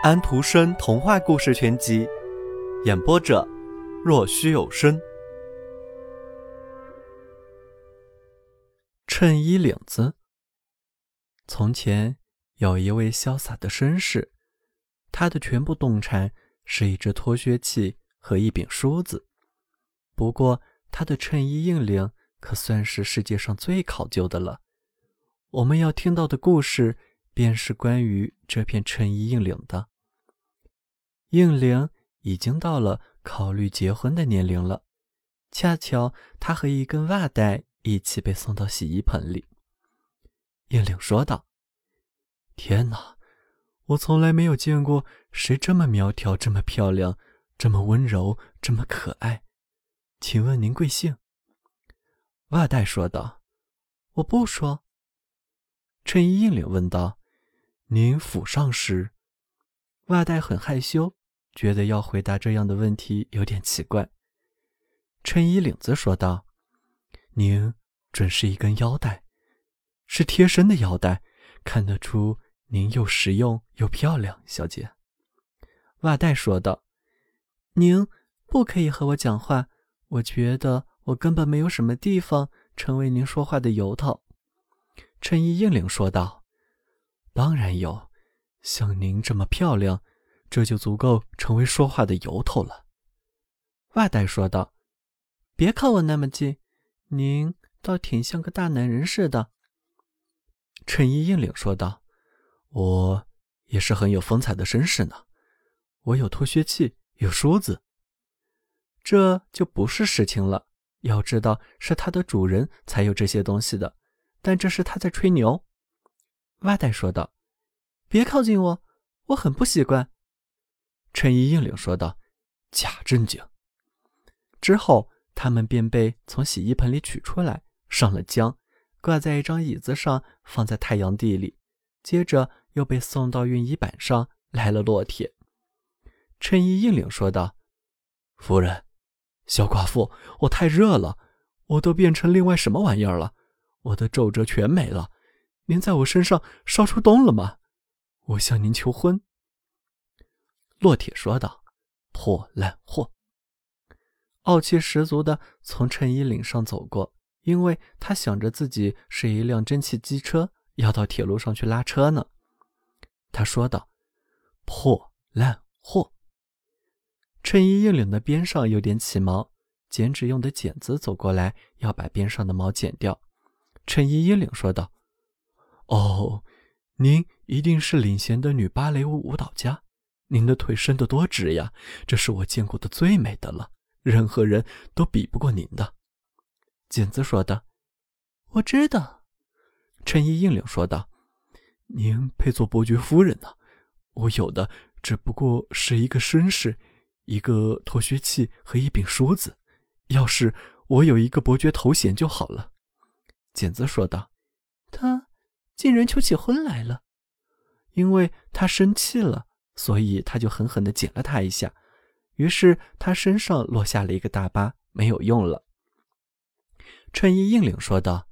安徒生童话故事全集，演播者：若虚有声。衬衣领子。从前有一位潇洒的绅士，他的全部动产是一只脱靴器和一柄梳子。不过，他的衬衣硬领可算是世界上最考究的了。我们要听到的故事。便是关于这片衬衣硬领的。硬领已经到了考虑结婚的年龄了，恰巧他和一根袜带一起被送到洗衣盆里。硬领说道：“天哪，我从来没有见过谁这么苗条、这么漂亮、这么温柔、这么可爱。请问您贵姓？”袜带说道：“我不说。”衬衣硬领问道。您府上时，袜带很害羞，觉得要回答这样的问题有点奇怪。衬衣领子说道：“您准是一根腰带，是贴身的腰带，看得出您又实用又漂亮，小姐。”袜带说道：“您不可以和我讲话，我觉得我根本没有什么地方成为您说话的由头。”衬衣硬领说道。当然有，像您这么漂亮，这就足够成为说话的由头了。”外带说道，“别靠我那么近，您倒挺像个大男人似的。”衬衣硬领说道，“我也是很有风采的绅士呢，我有脱靴器，有梳子。这就不是事情了。要知道，是它的主人才有这些东西的，但这是他在吹牛。”外带说道：“别靠近我，我很不习惯。”衬衣硬领说道：“假正经。”之后，他们便被从洗衣盆里取出来，上了浆，挂在一张椅子上，放在太阳地里。接着，又被送到熨衣板上，来了烙铁。衬衣硬领说道：“夫人，小寡妇，我太热了，我都变成另外什么玩意儿了？我的皱褶全没了。”您在我身上烧出洞了吗？我向您求婚。”骆铁说道，“破烂货。”傲气十足的从衬衣领上走过，因为他想着自己是一辆蒸汽机车，要到铁路上去拉车呢。他说道：“破烂货。”衬衣硬领的边上有点起毛，剪纸用的剪子走过来，要把边上的毛剪掉。衬衣衣领说道。哦，您一定是领衔的女芭蕾舞舞蹈家，您的腿伸得多直呀！这是我见过的最美的了，任何人都比不过您的。”简子说道。“我知道。”衬衣硬领说道，“您配做伯爵夫人呢。我有的只不过是一个绅士，一个脱靴器和一柄梳子。要是我有一个伯爵头衔就好了。”简子说道。他。竟然求起婚来了，因为他生气了，所以他就狠狠地剪了他一下，于是他身上落下了一个大疤，没有用了。衬衣硬领说道：“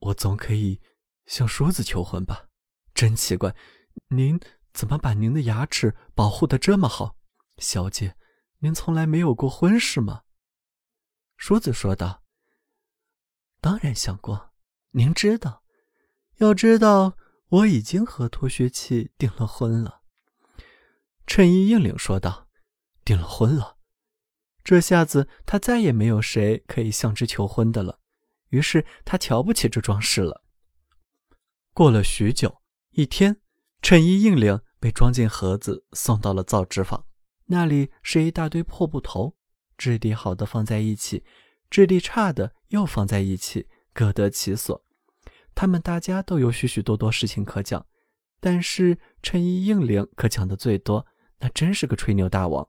我总可以向梳子求婚吧？真奇怪，您怎么把您的牙齿保护的这么好？小姐，您从来没有过婚事吗？”梳子说道：“当然想过，您知道。”要知道，我已经和脱靴器订了婚了。”衬衣硬领说道，“订了婚了，这下子他再也没有谁可以向之求婚的了。于是他瞧不起这桩事了。”过了许久，一天，衬衣硬领被装进盒子，送到了造纸坊。那里是一大堆破布头，质地好的放在一起，质地差的又放在一起，各得其所。他们大家都有许许多多事情可讲，但是衬衣硬领可讲的最多，那真是个吹牛大王。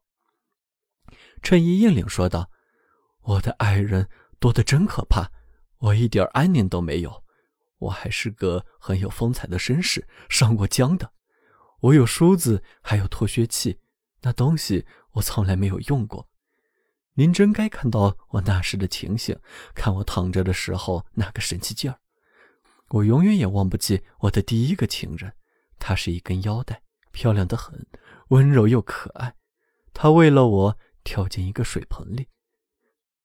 衬衣硬领说道：“我的爱人多得真可怕，我一点安宁都没有。我还是个很有风采的绅士，上过浆的。我有梳子，还有脱靴器，那东西我从来没有用过。您真该看到我那时的情形，看我躺着的时候那个神气劲儿。”我永远也忘不记我的第一个情人，她是一根腰带，漂亮的很，温柔又可爱。她为了我跳进一个水盆里。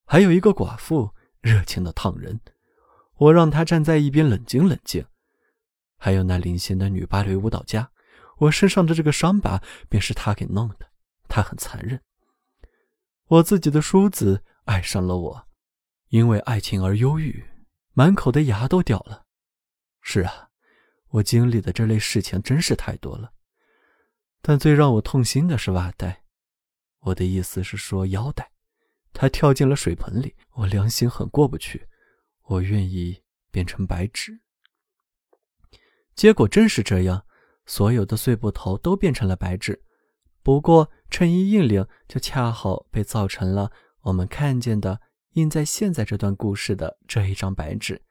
还有一个寡妇热情的烫人，我让她站在一边冷静冷静。还有那领先的女芭蕾舞蹈家，我身上的这个伤疤便是她给弄的。她很残忍。我自己的叔子爱上了我，因为爱情而忧郁，满口的牙都掉了。是啊，我经历的这类事情真是太多了。但最让我痛心的是袜带，我的意思是说腰带。它跳进了水盆里，我良心很过不去，我愿意变成白纸。结果正是这样，所有的碎布头都变成了白纸，不过衬衣硬领就恰好被造成了我们看见的印在现在这段故事的这一张白纸。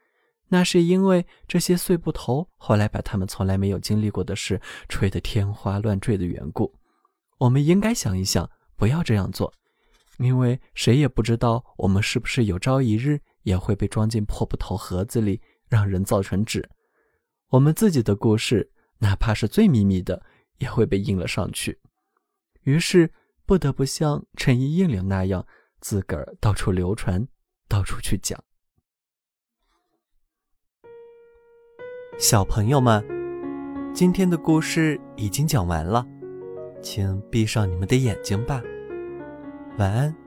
那是因为这些碎布头后来把他们从来没有经历过的事吹得天花乱坠的缘故。我们应该想一想，不要这样做。因为谁也不知道我们是不是有朝一日也会被装进破布头盒子里，让人造成纸。我们自己的故事，哪怕是最秘密的，也会被印了上去。于是不得不像衬衣印领那样，自个儿到处流传，到处去讲。小朋友们，今天的故事已经讲完了，请闭上你们的眼睛吧。晚安。